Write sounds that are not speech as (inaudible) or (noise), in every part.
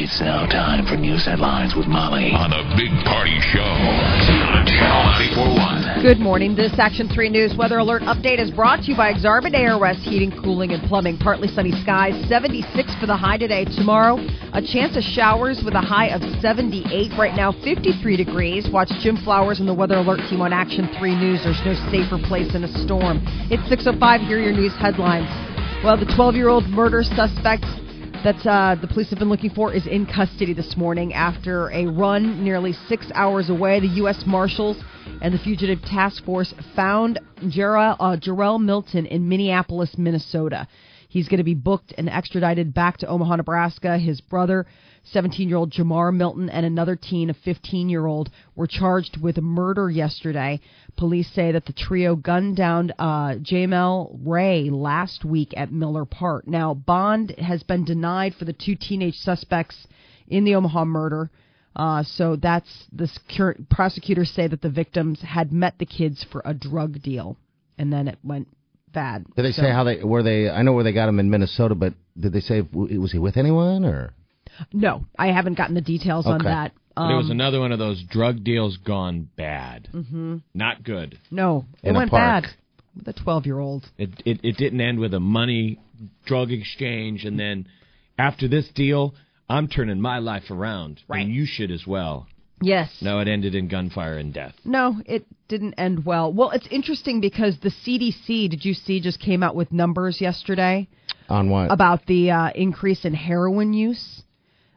It's now time for news headlines with Molly on the Big Party Show Channel 941. Good morning. This Action 3 News weather alert update is brought to you by Exarban ARS Heating, Cooling, and Plumbing. Partly sunny skies, 76 for the high today. Tomorrow, a chance of showers with a high of 78. Right now, 53 degrees. Watch Jim Flowers and the weather alert team on Action 3 News. There's no safer place in a storm. It's 6.05. Here are your news headlines. Well, the 12 year old murder suspect that uh, the police have been looking for is in custody this morning after a run nearly six hours away. The U.S. Marshals and the Fugitive Task Force found Jarrell, uh, Jarrell Milton in Minneapolis, Minnesota. He's going to be booked and extradited back to Omaha, Nebraska. His brother, 17 year old Jamar Milton, and another teen, a 15 year old, were charged with murder yesterday. Police say that the trio gunned down uh, Jamel Ray last week at Miller Park. Now, bond has been denied for the two teenage suspects in the Omaha murder. Uh, so that's the prosecutors say that the victims had met the kids for a drug deal, and then it went bad. Did they So- say how they were they? I know where they got him in Minnesota, but did they say was he with anyone or? No, I haven't gotten the details on that. But it was Um, another one of those drug deals gone bad. Mm-hmm. Not good. no, it In a went park. bad with a twelve-year-old. It, it it didn't end with a money drug exchange, and then after this deal, I'm turning my life around, Right. and you should as well. Yes. No, it ended in gunfire and death. No, it didn't end well. Well, it's interesting because the CDC, did you see, just came out with numbers yesterday On what? about the uh, increase in heroin use.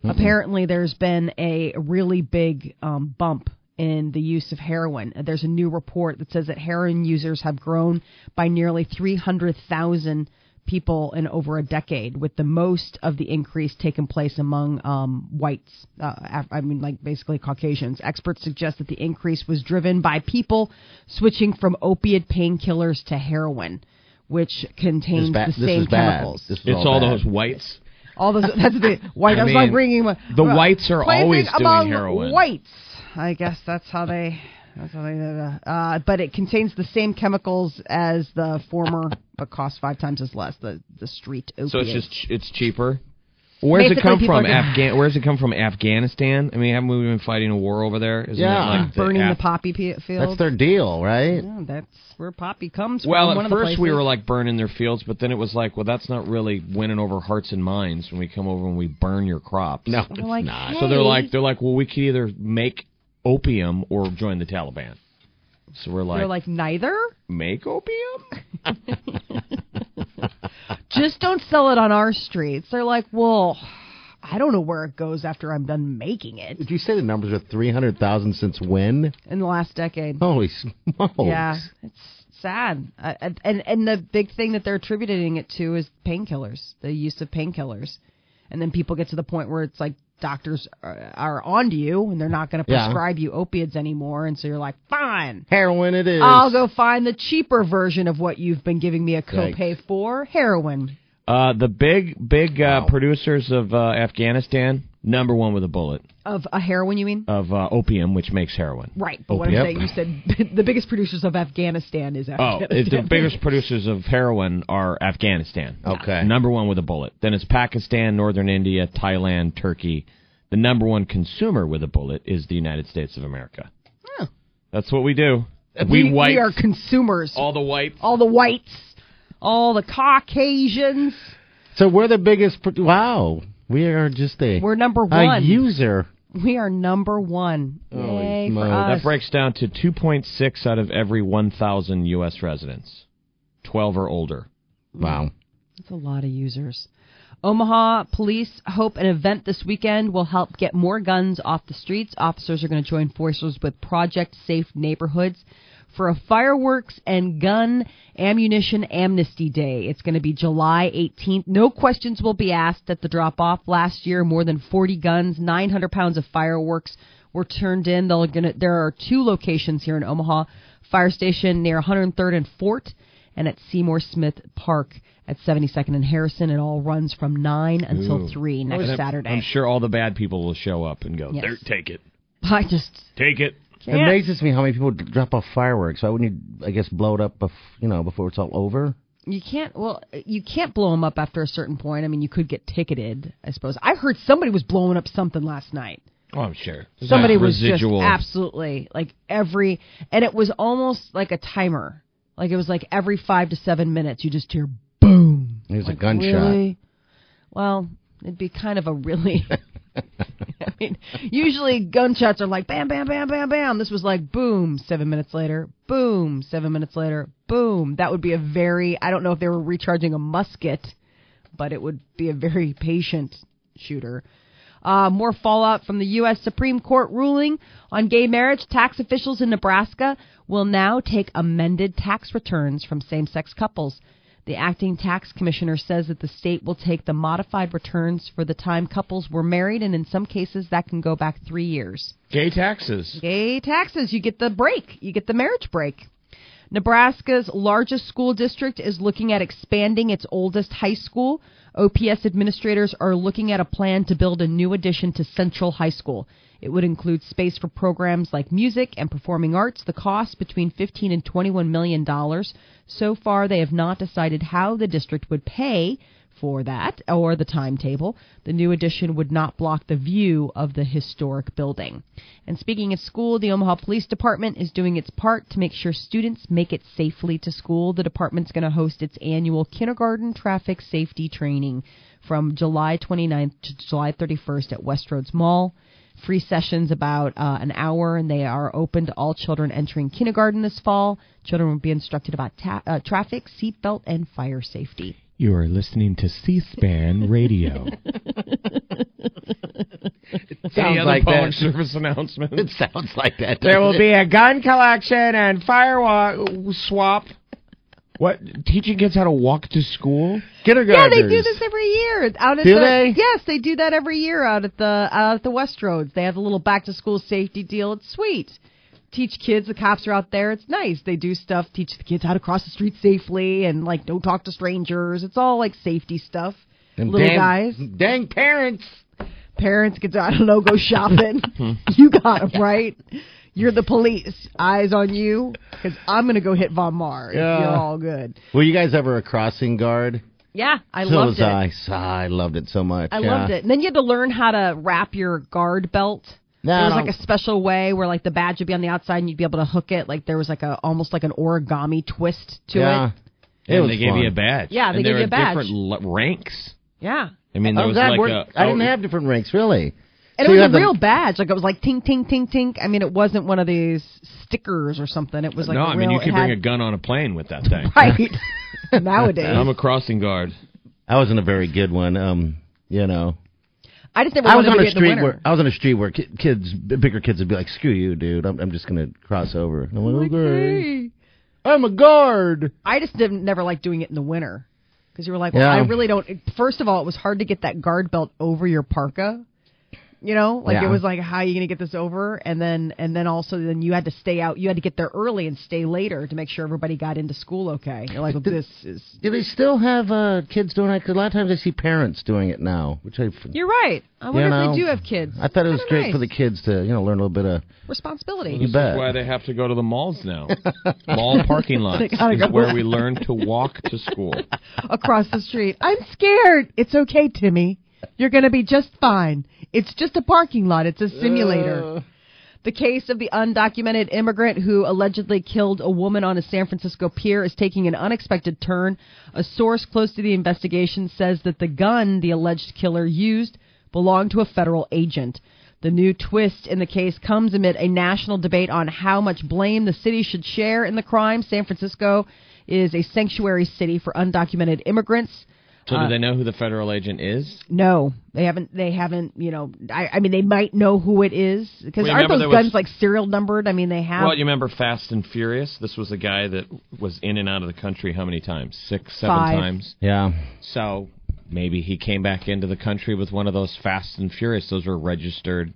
Apparently, there's been a really big um, bump in the use of heroin. There's a new report that says that heroin users have grown by nearly 300,000 people in over a decade, with the most of the increase taking place among um, whites. Uh, Af- I mean, like basically Caucasians. Experts suggest that the increase was driven by people switching from opiate painkillers to heroin, which contains ba- the same chemicals. It's all bad. those whites. All those that's the white. I I was like mean, bringing the whites are always doing heroin. Whites, I guess that's how they. That's how they. Uh, uh, but it contains the same chemicals as the former, but costs five times as less. The the street opiate. So it's just it's cheaper. Where's it come from? are Afghan? Where's it come from? Afghanistan? I mean, haven't we been fighting a war over there? Isn't Yeah. it like burning the, Af- poppy pe- fields. That's their deal, right? Yeah, that's where poppy comes Well, from. Well, at of the first we were like burning their fields, but then it was like, well, that's not really winning over hearts and minds when we come over and we burn your crops. No, it's like, not. So they're like, they're like, well, we could either make opium or join the Taliban. So we're like, They're like neither. make opium? (laughs) (laughs) (laughs) Just don't sell it on our streets. They're like, well, I don't know where it goes after I'm done making it. Did you say the numbers are three hundred thousand since when? In the last decade. Holy smokes! Yeah, it's sad. I- and and the big thing that they're attributing it to is painkillers, the use of painkillers. And then people get to the point where it's like doctors are, are on to you and they're not going to Yeah. prescribe you opiates anymore, and so you're like, fine. Heroin, it is. I'll go find the cheaper version of what you've been giving me a copay for, heroin. Uh, the big, big uh, Wow. producers of uh, Afghanistan, number one with a bullet Of a heroin, you mean? of uh, opium, which makes heroin. Right, but what I'm saying, you said (laughs) the biggest producers of Afghanistan is Afghanistan. Oh, Afghanistan. the biggest producers of heroin are Afghanistan. Okay. Number one with a bullet. Then it's Pakistan, Northern India, Thailand, Turkey. The number one consumer with a bullet is the United States of America. Huh. That's what we do. we, whites, we are consumers. all the whites. all the whites, all the Caucasians. So we're the biggest. Pro- wow, we are just a We're number a one. user. We are number one. Holy Yay for smokes. us. That breaks down to 2.6 out of every 1,000 U.S. residents, 12 or older. Mm. Wow. That's a lot of users. Omaha police hope an event this weekend will help get more guns off the streets. Officers are going to join forces with Project Safe Neighborhoods for a fireworks and gun ammunition amnesty day. It's going to be July 18th. No questions will be asked at the drop off. Last year, more than 40 guns, 900 pounds of fireworks were turned in. They'll gonna, there are two locations here in Omaha fire station near 103rd and Fort, and at Seymour Smith Park at 72nd and Harrison. It all runs from 9 until Ooh. 3 next I'm- Saturday. I'm sure all the bad people will show up and go, Yes. there, take it. (laughs) I just Take it. It can't. amazes me how many people drop off fireworks. Why wouldn't you, I guess, blow it up, bef- you know, before it's all over? You can't. Well, you can't blow them up after a certain point. I mean, you could get ticketed. I suppose. I heard somebody was blowing up something last night. Oh, I'm sure. There's Somebody was residual. just absolutely like every, and it was almost like a timer. Like it was like every five to seven minutes, you just hear boom. There's Like, a gunshot. Really? Well, it'd be kind of a really. (laughs) I mean, usually gunshots are like bam, bam, bam, bam, bam. This was like boom, seven minutes later, boom, seven minutes later, boom. That would be a very. I don't know if they were recharging a musket, but it would be a very patient shooter. Uh, more fallout from the U.S. Supreme Court ruling on gay marriage. Tax officials in Nebraska will now take amended tax returns from same sex couples. The acting tax commissioner says that the state will take the modified returns for the time couples were married, and in some cases that can go back three years. Gay taxes. Gay taxes, you get the break, you get the marriage break. Nebraska's largest school district is looking at expanding its oldest high school. OPS administrators are looking at a plan to build a new addition to Central High School. It would include space for programs like music and performing arts. The cost between 15 and 21 million dollars. So far, they have not decided how the district would pay for that or the timetable. The new addition would not block the view of the historic building. And speaking of school, the Omaha Police Department is doing its part to make sure students make it safely to school. The department's going to host its annual kindergarten traffic safety training from July 29th to July 31st at Westroads Mall. Free sessions about uh, an hour, and they are open to all children entering kindergarten this fall. Children will be instructed about ta- uh, traffic, seatbelt, and fire safety. You are listening to C-SPAN Radio. (laughs) Any Sounds other like public that. service announcement? (laughs) It sounds like that. There will doesn't be a gun collection and fire swap. What? Teaching kids how to walk to school? Get or go. Yeah, they do this every year out at Do the, they? Yes, they do that every year out at the out at the Westroads. They have a little back to school safety deal. It's sweet. Teach kids. The cops are out there. It's nice. They do stuff. Teach the kids how to cross the street safely and like don't talk to strangers. It's all like safety stuff. Them little dang, guys. Dang parents. Parents get to I don't know go shopping. (laughs) you got them right. You're the police. Eyes on you because I'm gonna go hit Von Maur. Yeah. You're all good. Were you guys ever a crossing guard? Yeah, I so loved was it. I. So I loved it so much. I yeah. loved it. And then you had to learn how to wrap your guard belt. No, there was like a special way where like the badge would be on the outside and you'd be able to hook it. Like there was like a almost like an origami twist to yeah. it. It and was they gave you a badge. Yeah, they and gave there you a badge. different l- ranks. Yeah. I mean, there Oh, was that like worked- a. I didn't oh, have different ranks, really. And So it was had a the- real badge. Like it was like tink tink tink tink. I mean, it wasn't one of these stickers or something. It was like no, I mean real- you could bring had- a gun on a plane with that thing. (laughs) right (laughs) nowadays. I'm a crossing guard. I wasn't a very good one. Um, you know, I just never I was on to a be in the street where I was on a street where ki- kids, bigger kids, would be like, "Screw you, dude! I'm, I'm just gonna cross over." And I'm like, "Okay, I'm a guard." I just didn't never like doing it in the winter because you were like, well, Yeah. I really don't. First of all, it was hard to get that guard belt over your parka. You know, like Yeah. it was like, how are you going to get this over? And then, and then also, then you had to stay out. You had to get there early and stay later to make sure everybody got into school okay. You're like, well, this is. Do they still have uh, kids doing it? Because a lot of times I see parents doing it now, which I. You're right. I wonder You if they do have kids. I thought it was Kinda great nice. for the kids to, you know, learn a little bit of. responsibility. You This bet. is why they have to go to the malls now. (laughs) Mall parking lots is go. where we learn to walk to school. (laughs) across the street. I'm scared. It's okay, Timmy. You're going to be just fine. It's just a parking lot. It's a simulator. Uh. The case of the undocumented immigrant who allegedly killed a woman on a San Francisco pier is taking an unexpected turn. A source close to the investigation says that the gun the alleged killer used belonged to a federal agent. The new twist in the case comes amid a national debate on how much blame the city should share in the crime. San Francisco is a sanctuary city for undocumented immigrants. So Uh, do they know who the federal agent is? No, they haven't. They haven't. You know, I, I mean, they might know who it is because Well, aren't those there was- guns like serial numbered? I mean, they have. Well, you remember Fast and Furious? This was a guy that was in and out of the country how many times? Six, seven Five. times. Yeah. So maybe he came back into the country with one of those Fast and Furious. Those were registered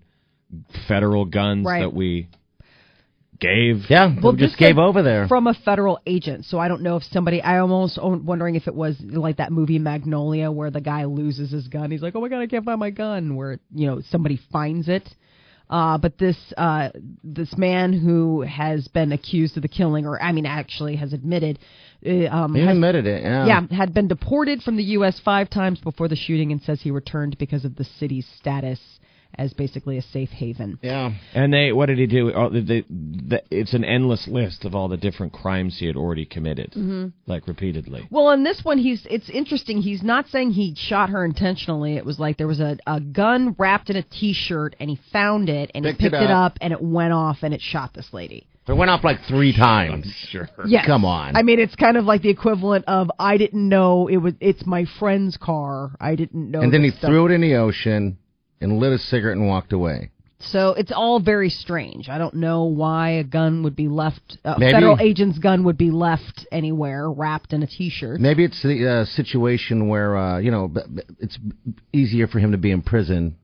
federal guns Right. that we gave. Yeah. Well, we just gave over there. from a federal agent. So I don't know if somebody. I almost wondering if it was like that movie Magnolia where the guy loses his gun. He's like, "Oh my god, I can't find my gun." Where you know somebody finds it. Uh, but this uh, this man who has been accused of the killing, or I mean, actually has admitted, uh, um, he has- admitted it. Yeah. yeah, had been deported from the U.S. five times before the shooting, and says he returned because of the city's status as basically a safe haven. Yeah. And they, what did he do? Oh, they, they, the, it's an endless list of all the different crimes he had already committed, Mm-hmm. like repeatedly. Well, in this one, he's it's interesting. He's not saying he shot her intentionally. It was like there was a, a gun wrapped in a T-shirt, and he found it, and Picked he picked it up. up, and it went off, and it shot this lady. It went off like three times. (laughs) Sure. Yes. Come on. I mean, it's kind of like the equivalent of I didn't know it was. It's my friend's car. I didn't know. and then he stuff. threw it in the ocean and lit a cigarette and walked away. So it's all very strange. I don't know why a gun would be left. A Maybe- federal agent's gun would be left anywhere wrapped in a T-shirt. Maybe it's the uh, situation where uh, you know b- b- it's easier for him to be in prison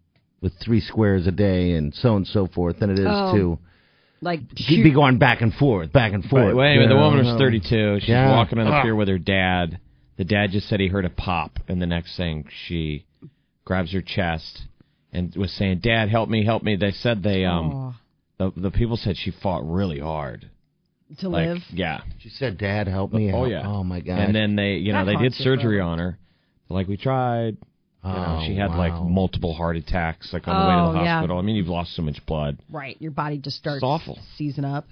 with three squares a day and so on and so forth than it is Oh, to Like he'd be going back and forth, back and forth. Wait, wait a. The woman was 32. She's Yeah. walking on the pier with her dad. The dad just said he heard a pop, and the next thing she grabs her chest and was saying, "Dad, help me, help me." They said they um the the people said she fought really hard. to Like live. yeah. She said, "Dad, help me!" Oh help." yeah. Oh my god. And then they, you know, That they did haunts you surgery forever. on her. Like we tried. You know, Oh, she had like wow. multiple heart attacks, like on the way to the Oh, yeah. hospital. I mean, you've lost so much blood. Right, your body just starts It's awful. season up.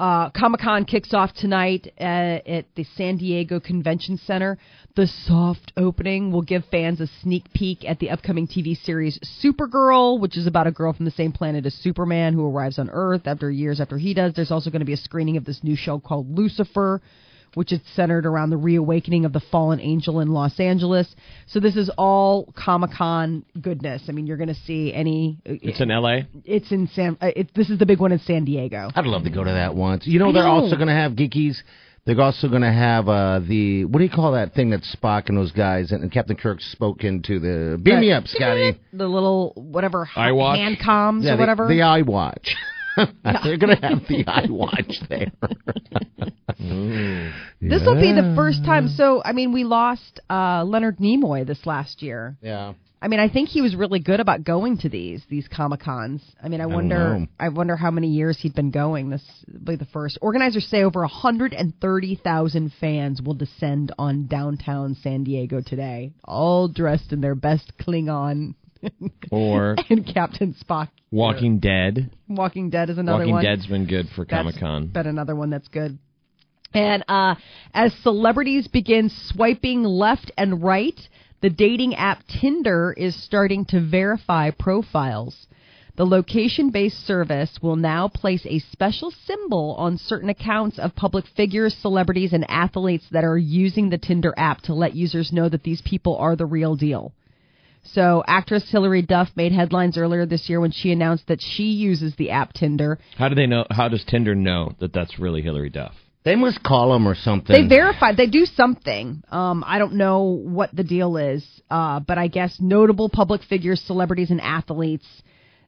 Uh, Comic Con kicks off tonight uh, at the San Diego Convention Center. The soft opening will give fans a sneak peek at the upcoming TV series Supergirl, which is about a girl from the same planet as Superman who arrives on Earth after years after he does. There's also going to be a screening of this new show called Lucifer, which is centered around the reawakening of the fallen angel in Los Angeles. So this is all Comic Con goodness. I mean, you're going to see any. It's in L.A. It's in San. Uh, it, this is the big one in San Diego. I'd love to go to that once. You know, I they're know. also going to have geekies. They're also going to have uh, the what do you call that thing that Spock and those guys and, and Captain Kirk spoke into the beam me up, Scotty. (laughs) The little whatever iWatch? hand comms Yeah, or the, whatever. the eye watch. (laughs) (laughs) they're going to have the eye watch there. this will be the first time. So I mean, we lost uh, Leonard Nimoy this last year. yeah. I mean, I think he was really good about going to these these Comic Cons. I mean, I, don't wonder. know. I wonder how many years he'd been going. This will be the first. Organizers say over 130,000 fans will descend on downtown San Diego today, all dressed in their best Klingon (laughs) Or (laughs) and Captain Spock. Walking Dead. Walking Dead is another one. Walking one. Dead's been good for Comic Con. been another one that's good. And uh, as celebrities begin swiping left and right, the dating app Tinder is starting to verify profiles. The location based service will now place a special symbol on certain accounts of public figures, celebrities, and athletes that are using the Tinder app to let users know that these people are the real deal. So, actress Hilary Duff made headlines earlier this year when she announced that she uses the app Tinder How do they know? How does Tinder know that that's really Hilary Duff? They must call them or something. They verify. They do something. Um, I don't know what the deal is, uh, but I guess notable public figures, celebrities, and athletes,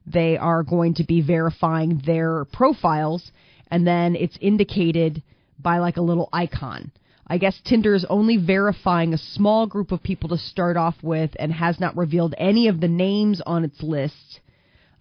they are going to be verifying their profiles, and then it's indicated by like a little icon. I guess Tinder is only verifying a small group of people to start off with, and has not revealed any of the names on its list.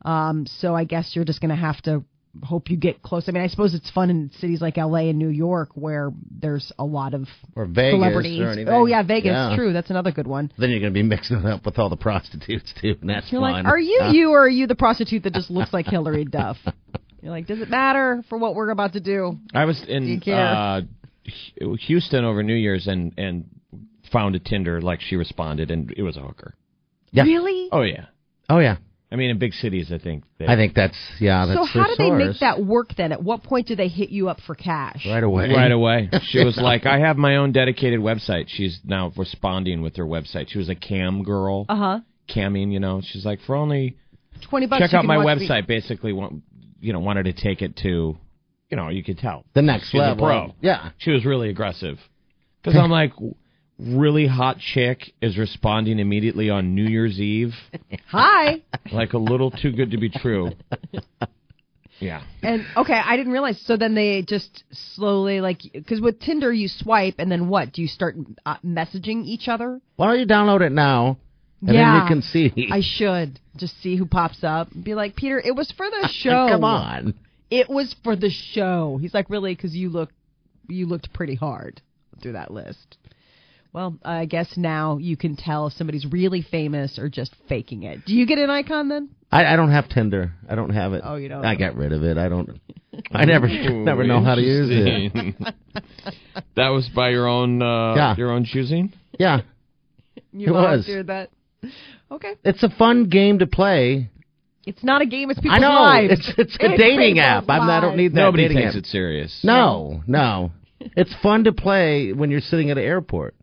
Um, so I guess you're just going to have to hope you get close. I mean, I suppose it's fun in cities like L.A. and New York where there's a lot of Or Vegas celebrities. or. Oh yeah, Vegas. Yeah. True, that's another good one. Then you're going to be mixing it up with all the prostitutes too, and that's You're fun. like, are you you or are you the prostitute that just looks like Hilary Duff? (laughs) You're like, does it matter for what we're about to do? I was you in care? uh, Hu- Houston over New Year's and and found a Tinder like she responded and it was a hooker. Yeah. Really? Oh yeah. Oh yeah. I mean, in big cities, I think. They, I think that's yeah. That's so how do they make that work then? At what point do they hit you up for cash? right away? Right away. (laughs) She was like, I have my own dedicated website. She's now responding with her website. She was a cam girl. Uh huh. Camming, you know. She's like, for only Twenty bucks. check you out my watch website. Basically, want, you know, wanted to take it to, you know, you could tell The next she's level. a pro. Yeah. She was really aggressive because I'm like, really hot chick is responding immediately on New Year's Eve, (laughs) hi. like a little too good to be true. (laughs) Yeah. And okay, I didn't realize. So then they just slowly like because with Tinder you swipe and then what? Do you start uh, messaging each other? Why don't you download it now? And Yeah. then you can see. I should just see who pops up. Be like, Peter, it was for the (laughs) show. Come on. It was for the show. He's like, really? Because you look, you looked pretty hard through that list. Well, I guess now you can tell if somebody's really famous or just faking it. Do you get an icon then? I, I don't have Tinder. I don't have it. Oh, you don't? I got rid of it. I don't. I never (laughs) never know how to use it. it. that was by your own uh, Yeah. your own choosing. Yeah, You It was. volunteered that. Okay, it's a fun game to play. It's not a game. It's people's I know lives. it's it's a dating people's app. I'm, I don't need that Nobody dating takes app. it serious. No, no. It's fun to play when you're sitting at an airport.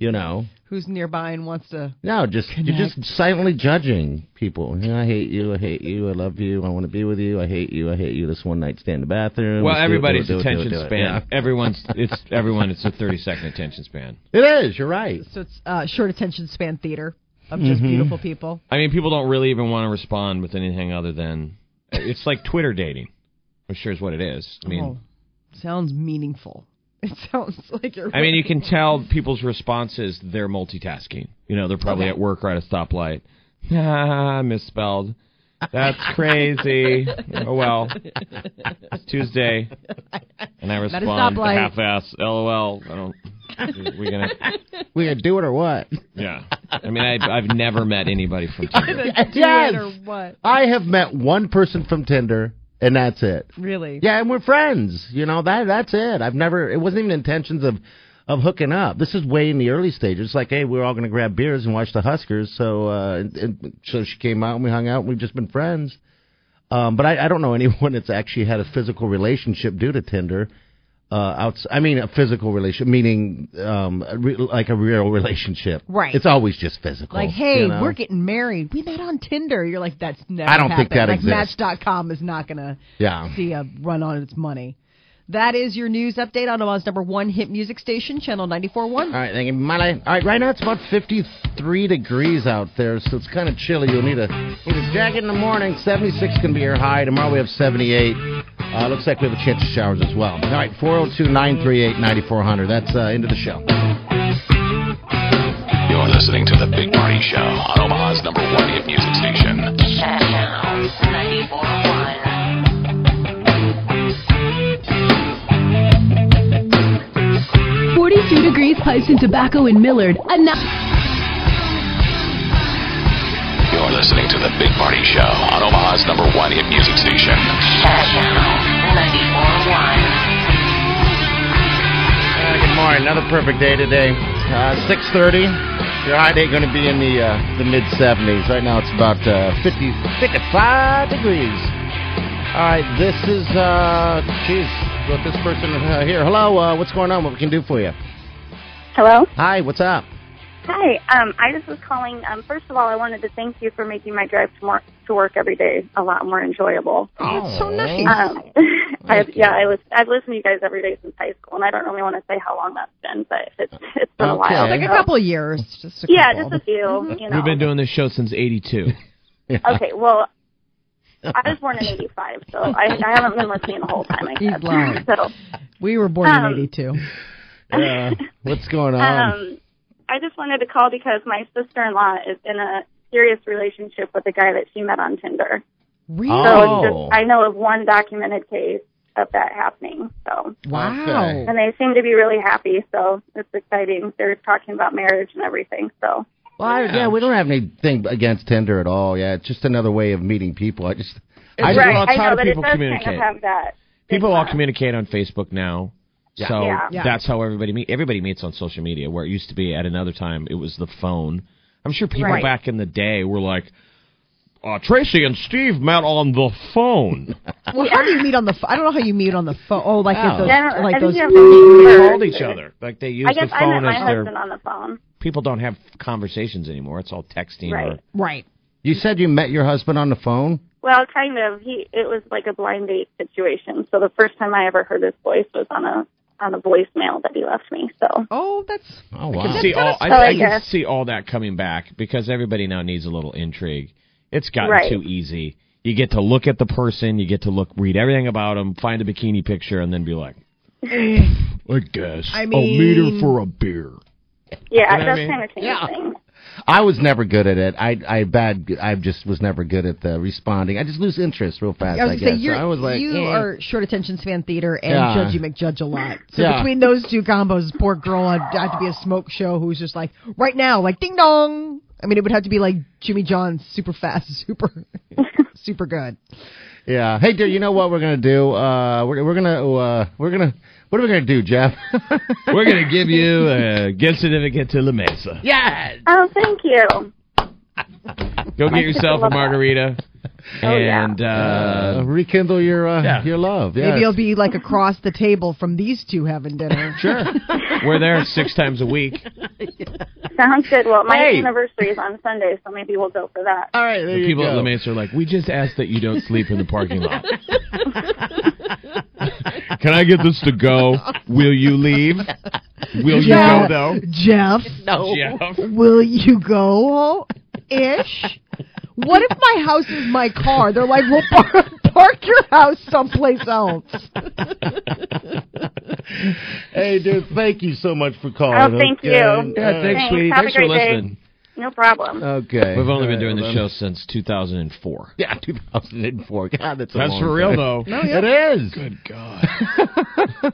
You know, Who's nearby and wants to? no, just you're just silently judging people. You know, I hate you. I hate you. I love you. I want to be with you. I hate you. I hate you. This one night stand in the bathroom. Well, Let's everybody's it, do it, do it, attention do it. span. Yeah. Everyone's (laughs) it's everyone. It's a thirty second attention span. It is. You're right. So it's uh, short attention span theater of just Mm-hmm. beautiful people. I mean, people don't really even want to respond with anything other than it's like Twitter dating, which sure is what it is. I mean, oh, sounds meaningful. (laughs) It sounds like you're. I mean, you can tell people's responses. They're multitasking. You know, they're probably Okay. at work or at a stoplight. Ah, (laughs) misspelled. That's crazy. oh well. It's Tuesday, and I At a respond stoplight. half-ass. LOL. I don't. We gonna? (laughs) We gonna do it or what? Yeah. I mean, I, I've never met anybody from (laughs) Tinder. yes. or what? I have met one person from Tinder, and that's it. Really? Yeah, and we're friends. You know that that's it. I've never. It wasn't even intentions of of hooking up. This is way in the early stages. It's like, hey, we're all going to grab beers and watch the Huskers. So, uh, and, and so she came out and we hung out. and We've just been friends. Um, but I, I don't know anyone that's actually had a physical relationship due to Tinder. Uh, outs- I mean, a physical relationship, meaning um, a re- like a real relationship. Right. It's always just physical. Like, hey, you know? we're getting married. We met on Tinder. You're like, that's never. I don't think happened. that like, exists. Match.com is not gonna Yeah. see a run on its money. That is your news update on Omaha's number one hit music station, Channel 94.1. All right, thank you, Molly. All right, right now it's about 53 degrees out there, so it's kind of chilly. You'll need a need a jacket in the morning. 76 can be your high. Tomorrow we have 78. Uh, looks like we have a chance of showers as well. All right, 402-938-9400. That's uh, into the show. You're listening to The Big Party Show on Omaha's number one hit music station. Channel 94.1. 42 Degrees Pipes and Tobacco in Millard. Announce- You're listening to The Big Party Show on Omaha's number one hit music station. Channel 94.1. Uh, good morning. Another perfect day today. Uh, 6:30. Your high day going to be in the uh, the mid 70s. Right now it's about uh, 50, 55 degrees. All right, this is uh, geez, got this person uh, here. Hello, uh, what's going on? What we can do for you? Hello. Hi, what's up? Hi. Um, I just was calling. Um, first of all, I wanted to thank you for making my drive to, more, to work every day a lot more enjoyable. Oh, that's so nice. Um, (laughs) I, yeah, I was. I've listened to you guys every day since high school, and I don't really want to say how long that's been, but it's it's been a Okay. while. like a couple of years. Just a Yeah, couple. just a few. You know. We've been doing this show since '82. (laughs) Okay. Well, (laughs) I was born in '85, so I, I haven't been listening the whole time. I He's guess. lying. So. We were born Um, in 82. Yeah, what's going on? Um, I just wanted to call because my sister-in-law is in a serious relationship with a guy that she met on Tinder. Really? So Oh. it's just, oh. I know of one documented case of that happening. So, wow. Okay. and they seem to be really happy. So it's exciting. They're talking about marriage and everything. So, well, I, yeah, we don't have anything against Tinder at all. Yeah, it's just another way of meeting people. I just, I just right. well, it's I know, do but it people does communicate? kind of have that. People all communicate on Facebook now. So Yeah. Yeah. that's how everybody meet. Everybody meets on social media. Where it used to be at another time, it was the phone. I'm sure people Right. back in the day were like, uh, Tracy and Steve met on the phone. (laughs) Well, how do you meet on the? Ph- I don't know how you meet on the phone. Oh, like Oh. those, Yeah, like those. you have to meet They first. called each other. Like they use I guess the I met phone my as their. husband on the phone. People don't have conversations anymore. It's all texting. Or, Right. Right. You said you met your husband on the phone. Well, kind of. He it was like a blind date situation. So the first time I ever heard his voice was on a on a voicemail that he left me. So Oh, that's. Oh I can wow. see all. Oh, I, Oh, I I can see all that coming back because everybody now needs a little intrigue. It's gotten Right. too easy. You get to look at the person, you get to look, read everything about them, find a bikini picture, and then be like, (laughs) I guess I I'll meet her for a beer. yeah, You know what I that's mean? kind of changed things. I was never good at it. I I bad. I just was never good at the responding. I just lose interest real fast. I was I guess. say so I was like, you eh. are short attention span theater and Yeah. Judgy McJudge a lot. So Yeah. between those two combos, poor girl had, had to be a smoke show who's just like right now, like ding dong. I mean, it would have to be like Jimmy John's super fast, (laughs) super, super good. Yeah. Hey, dude. You know what we're gonna do? Uh, we're we're gonna uh, we're gonna what are we gonna do, Jeff? (laughs) We're gonna give you a gift certificate to La Mesa. yeah. Oh, thank you. Go get yourself a love that. margarita Oh, yeah. and Uh, uh, rekindle your uh, Yeah. your love. Yes. Maybe you'll be like across the table from these two having dinner. (laughs) sure. we're there six times a week. (laughs) Sounds good. Well, my Hey. anniversary is on Sunday, so maybe we'll go for that. All right. There The you people go. at La Mesa are like, we just ask that you don't sleep in the parking lot. (laughs) Can I get this to go? Will you leave? Will you go though? Jeff, No. Jeff. will you go? Ish. What if my house is my car? They're like, we'll park, park your house someplace else. Hey, dude. Thank you so much for calling. Oh, thank okay? you. Yeah, Uh, thanks, Thanks. sweetie. Have a Thanks for great day. listening. No problem. Okay. We've only All been doing right, the well, show since 2004. (laughs) Yeah, 2004. God, that's a That's long for real time. though. It is. Good God.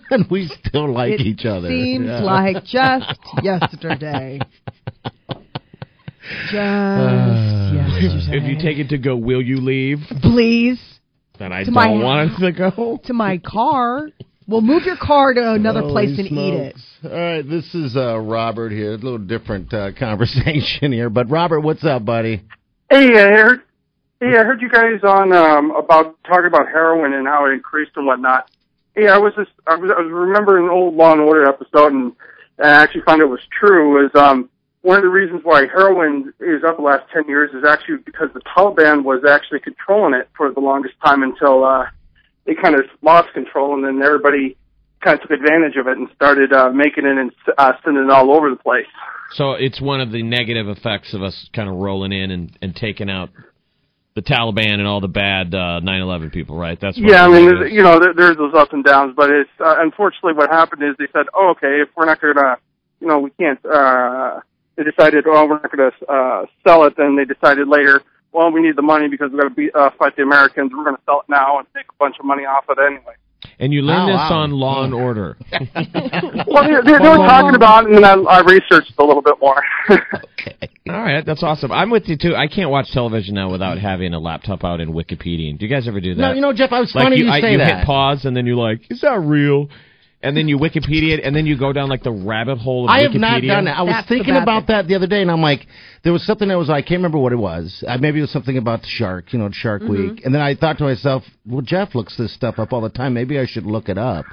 (laughs) and we still like it each other. Seems Yeah. like just yesterday. Just yesterday. If you take it to go, will you leave? please Then I To don't my want it to go. (laughs) to my car. Well, move your car to another Holy place and eat it. All right, this is uh, Robert here. A little different uh, (laughs) conversation here, but Robert, what's up, buddy? Hey, I heard. Hey, I heard you guys on um, about talking about heroin and how it increased and whatnot. Hey, I was just I was, I was remembering an old Law and Order episode, and I actually found it was true. Was um, one of the reasons why heroin is up the last ten years is actually because the Taliban was actually controlling it for the longest time until uh, they kind of lost control, and then everybody kind of took advantage of it and started uh, making it and uh, sending it all over the place. So it's one of the negative effects of us kind of rolling in and, and taking out the Taliban and all the bad uh, 9/11 people, right? That's what Yeah, I mean, there's, you know, there, there's those ups and downs, but it's uh, unfortunately what happened is they said, oh, okay, if we're not going to, you know, we can't. uh They decided, well, we're not going to uh, sell it. Then they decided later, well, we need the money because we're going to be uh, fight the Americans. We're going to sell it now and take a bunch of money off of it anyway. and you learn Oh, this wow. on Law and Order. (laughs) Well, they, they, they were talking about it, and then I, I researched a little bit more. (laughs) All right, that's awesome. I'm with you too. I can't watch television now without having a laptop out and Wikipedia. Do you guys ever do that? No, you know, Jeff, I was like funny you, you I, say you that. hit pause and then you're like, "Is that real?" And then you Wikipedia it, and then you go down like the rabbit hole of Wikipedia. I Wikipedia. have not done that. I was That's thinking bad about thing. that the other day, and I'm like, there was something that was I can't remember what it was. Uh, maybe it was something about the shark, you know, Shark Mm-hmm. Week. And then I thought to myself, well, Jeff looks this stuff up all the time. Maybe I should look it up.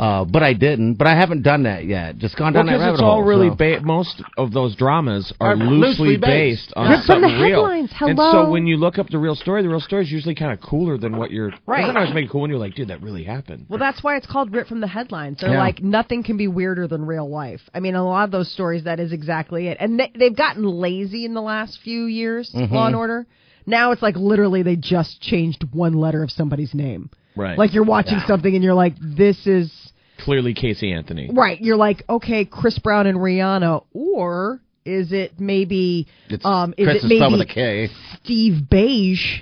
Uh, but I didn't. But I haven't done that yet. Just gone Well, down that because rabbit it's all hole. really so. ba- most of those dramas are, Are loosely loosely, based. based, on Just from the something real. headlines, And hello. so when you look up the real story, the real story is usually kind of cooler than what you're. Right. Doesn't always make it cool when you're like, dude, that really happened. Well, that's why it's called ripped from the headlines. They're Yeah. like nothing can be weirder than real life. I mean, a lot of those stories that is exactly it. And they, they've gotten lazy in the last few years. Mm-hmm. Law and Order. Now it's like literally they just changed one letter of somebody's name. Right. Like you're watching something and you're like, this is Clearly, Casey Anthony. right. You're like, okay, Chris Brown and Rihanna, or is it maybe It's um is Chris it is maybe with a K. Steve Beige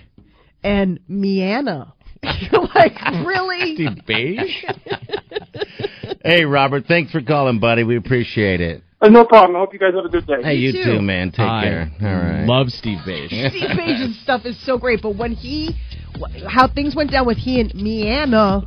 and Miana? (laughs) you're like, really? (laughs) Steve Beige? (laughs) Hey, Robert, thanks for calling, buddy. We appreciate it. Uh, no problem. I hope you guys have a good day. Hey, you too. too, man. Take I care. All right. love Steve Beige. Steve Paige's stuff is so great, but when he, how things went down with he and Miana,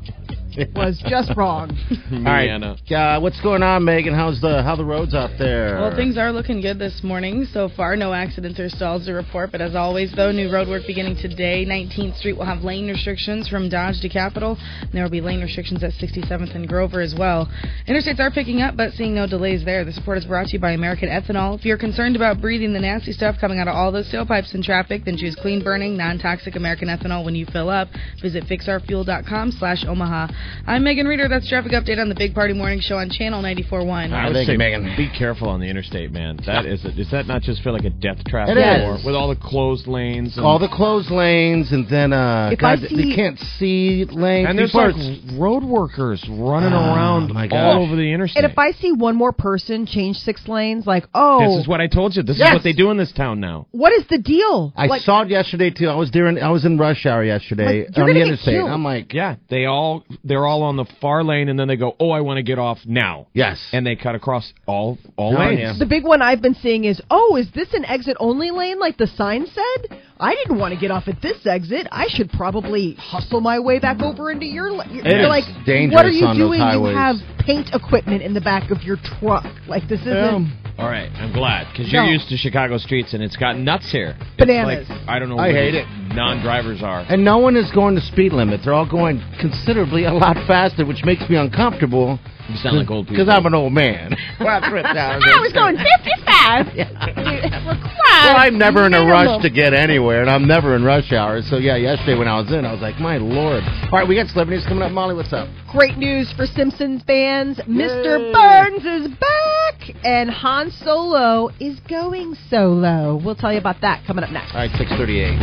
was just wrong. (laughs) All right, uh, what's going on, Megan? How's the how the roads out there? Well, things are looking good this morning so far. No accidents or stalls to report, but as always, though, new road work beginning today. 19th Street will have lane restrictions from Dodge to Capitol. And there will be lane restrictions at 67th and Grover as well. Interstates are picking up, but seeing no delays there. The report is brought to you by American Ethanol. If you're concerned about breathing the nasty stuff coming out of all those tailpipes in traffic, then choose clean burning, non-toxic American Ethanol when you fill up. Visit fixourfuel.com slash Omaha. I'm Megan Reeder. That's traffic update on the Big Party Morning Show on Channel 94.1. I would say, Megan, be careful on the interstate, man. That is, is that not just feel like a death trap It anymore? is. with all the closed lanes? And, all the closed lanes, and then uh, If I God, see- you can't see lanes. and there's like are- road workers running Oh, around my all over the interstate. And if I see one more person change six lanes, like, oh, This is what I told you. This Yes. is what they do in this town now. what is the deal? I like, saw it yesterday too. I was during I was in rush hour yesterday Like, on the interstate. I'm like, Yeah, they all they're all on the far lane, and then they go, "Oh, I want to get off now." Yes, and they cut across all all lanes. yeah. The big one I've been seeing is, oh, is this an exit only lane like the sign said? I didn't want to get off at this exit. I should probably hustle my way back over into your. la- You're It is like, dangerous what are you on doing? You have paint equipment in the back of your truck. Like this isn't. All right, I'm glad because you're No. used to Chicago streets, and it's got nuts here. Bananas. Like, I don't know. I where hate it. Non-drivers are. and no one is going the speed limit. They're all going considerably a lot faster, which makes me uncomfortable. You sound like old people. because I'm an old man. (laughs) well, that's what it sounds I was going 55. (laughs) (laughs) Well, I'm never in a rush to get anywhere, and I'm never in rush hours. So yeah, yesterday when I was in, I was like, my lord. All right, we got celebrity news coming up. Molly, what's up? Great news for Simpsons fans. Mr. Burns is back, and Han Solo is going solo. We'll tell you about that coming up next. All right, six thirty-eight.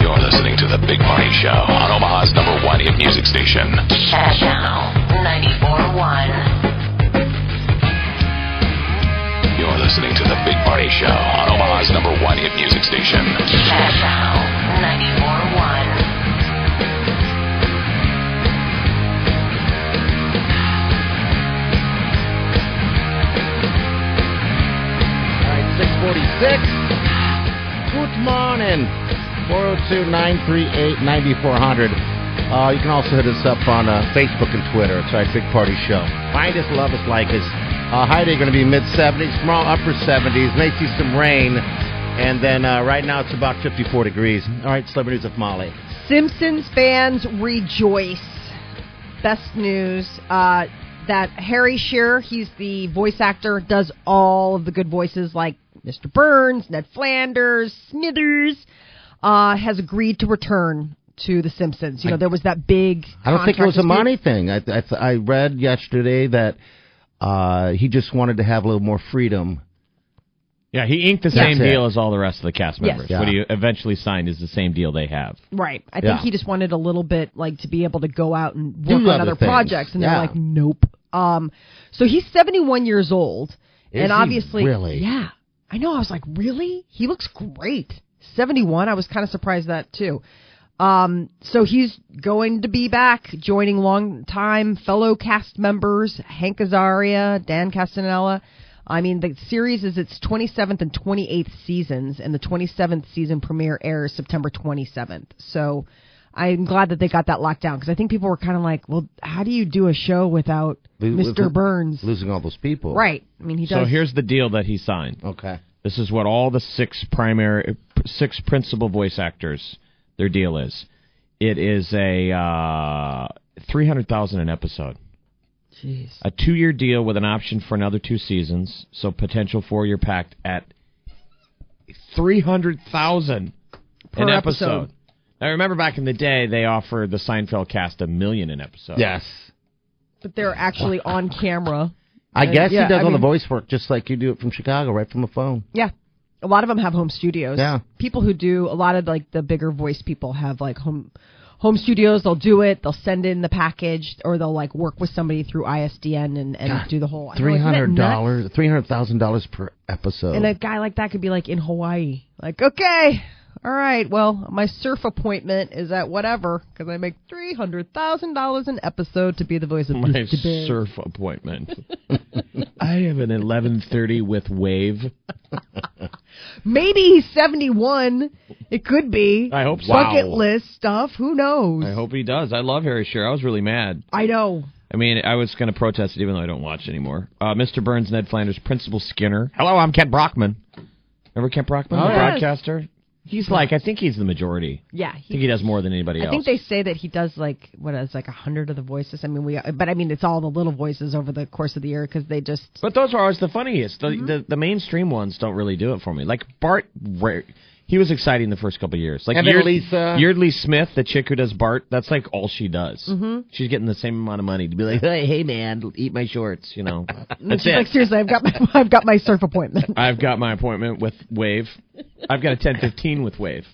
You're listening to The Big Party Show on Omaha's number one hit music station. Channel 94.1. You're listening to The Big Party Show on Omaha's number one hit music station. Channel 94.1. All right, six forty-six. Good morning. 402-938-9400. Uh, you can also hit us up on uh, Facebook and Twitter. It's our Big Party Show. Find us, love us, like us. Uh, high day going to be mid 70s, tomorrow upper 70s. May see some rain, and then uh, right now it's about 54 degrees. All right, celebrities of Molly. Simpsons fans rejoice. Best news uh, that Harry Shearer, he's the voice actor, does all of the good voices like Mr. Burns, Ned Flanders, Smithers, uh, has agreed to return to The Simpsons. You know, there was that big. I don't think it was a money thing. I, I, I read yesterday that uh, he just wanted to have a little more freedom. Yeah, he inked the That's same it. deal as all the rest of the cast Yes. members. Yeah. What he eventually signed is the same deal they have. Right. I Yeah. think he just wanted a little bit like to be able to go out and Do work on other other things. projects and Yeah. they're like nope. Um so he's 71 years old Is and he obviously really? Yeah. I know I was like really? He looks great. 71. I was kind of surprised that too. Um so he's going to be back joining long-time fellow cast members Hank Azaria, Dan Castellaneta. I mean, the series is its 27th and 28th seasons, and the 27th season premiere airs September 27th. So I'm glad that they got that locked down because I think people were kind of like, well, how do you do a show without Lo- Mr. lo- Burns? Losing all those people. Right. I mean, he does. So here's the deal that he signed. Okay. This is what all the six primary, six principal voice actors, their deal is. It is a uh, three hundred thousand an episode. Jeez. A two-year deal with an option for another two seasons, so potential four-year pact at three hundred thousand Per an episode. episode. Now remember back in the day, they offered the Seinfeld cast a million an episode. Yes. But they're actually on camera. I guess yeah, he does I all the voice work just like you do it from Chicago, right from the phone. Yeah. A lot of them have home studios. Yeah. People who do a lot of like the bigger voice people have like home home studios. They'll do it. They'll send in the package, or they'll like work with somebody through ISDN and, and God, do the whole. Three hundred dollars, three hundred thousand dollars per episode. And a guy like that could be like in Hawaii. Like, okay, all right, well, my surf appointment is at whatever because I make three hundred thousand dollars an episode to be the voice of My Mr. Big. surf appointment. (laughs) I have an eleven thirty with Wave. (laughs) Maybe he's 71. It could be. I hope so. Bucket Wow. list stuff. Who knows? I hope he does. I love Harry Shearer. I was really mad. I know. I mean, I was going to protest it even though I don't watch anymore. Uh, Mr. Burns, Ned Flanders, Principal Skinner. Hello, I'm Kent Brockman. Remember Kent Brockman, Oh, the yes. broadcaster? He's like, I think he's the majority. Yeah, I think he does more than anybody I else. I think they say that he does like what is like a hundred of the voices. I mean, we, but I mean, it's all the little voices over the course of the year because they just But those are always the funniest. The, Mm-hmm. the the mainstream ones don't really do it for me. Like Bart, he was exciting the first couple of years. Like Yeard- Lisa. Yeardley Smith, the chick who does Bart, that's like all she does. Mhm. She's getting the same amount of money to be like, hey, hey man, eat my shorts. You know, (laughs) that's she's it. like, seriously, I've got my, (laughs) I've got my surf appointment. (laughs) I've got my appointment with Wave. I've got a ten fifteen with Wave.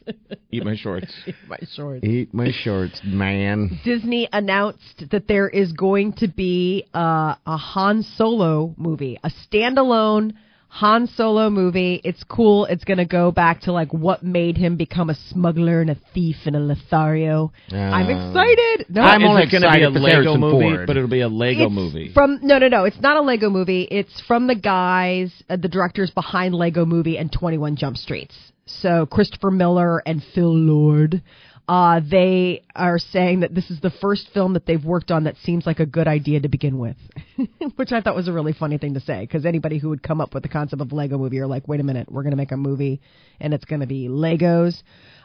Eat my shorts. Eat my shorts. Eat my shorts, man. Disney announced that there is going to be uh, a Han Solo movie, a standalone Han Solo movie. It's cool. It's going to go back to like what made him become a smuggler and a thief and a Lothario. I'm Uh, excited. No, I'm only going to be a excited for Lego movie? Ford. But it'll be a Lego It's movie. From no, no, no. It's not a Lego movie. It's from the guys, uh, the directors behind Lego Movie and Twenty One Jump Streets. So Christopher Miller and Phil Lord. Uh, they are saying that this is the first film that they've worked on that seems like a good idea to begin with, (laughs) which I thought was a really funny thing to say because anybody who would come up with the concept of a Lego movie are like, wait a minute, we're going to make a movie and it's going to be Legos.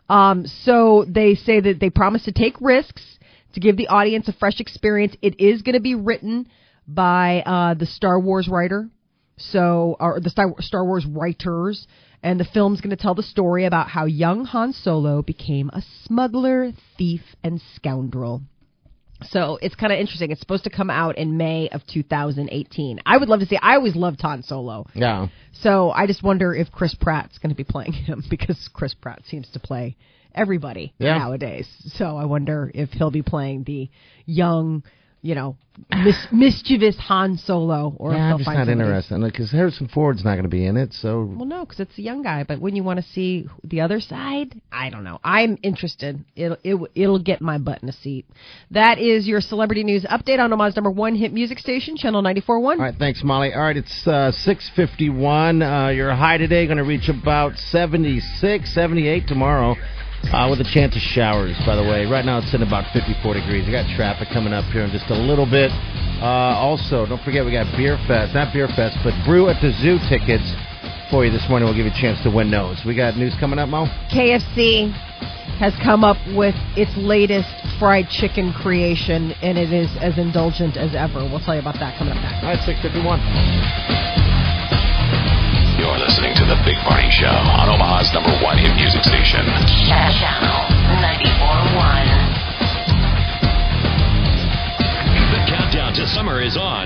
Um, so they say that they promise to take risks to give the audience a fresh experience. It is going to be written by uh, the Star Wars writer, so or the Star Wars writers, and the film's going to tell the story about how young Han Solo became a smuggler, thief, and scoundrel. So it's kind of interesting. It's supposed to come out in May of 2018. I would love to see. I always loved Han Solo. Yeah. So I just wonder if Chris Pratt's going to be playing (laughs) him because Chris Pratt seems to play everybody Yeah. nowadays. So I wonder if he'll be playing the young, you know, mis- mischievous Han Solo, or yeah, I'm just not interested because Harrison Ford's not going to be in it. So Well, no, because it's a young guy. But when you want to see the other side, I don't know. I'm interested. It'll it, it'll get my butt in a seat. That is your celebrity news update on Omaha's number one hit music station, Channel 94.1. All right, thanks, Molly. All right, it's uh, 651. Uh, your high today going to reach about 76, 78 tomorrow uh, with a chance of showers, by the way. Right now it's in about 54 degrees. We got traffic coming up here in just a little bit. Uh, also, don't forget we got Beer Fest, not Beer Fest, but Brew at the Zoo tickets for you this morning. We'll give you a chance to win those. We got news coming up, Mo? KFC has come up with its latest fried chicken creation, and it is as indulgent as ever. We'll tell you about that coming up next. All right, 651. You're listening to The Big Party Show on Omaha's number one hit music station. Channel 94.1. The countdown to summer is on.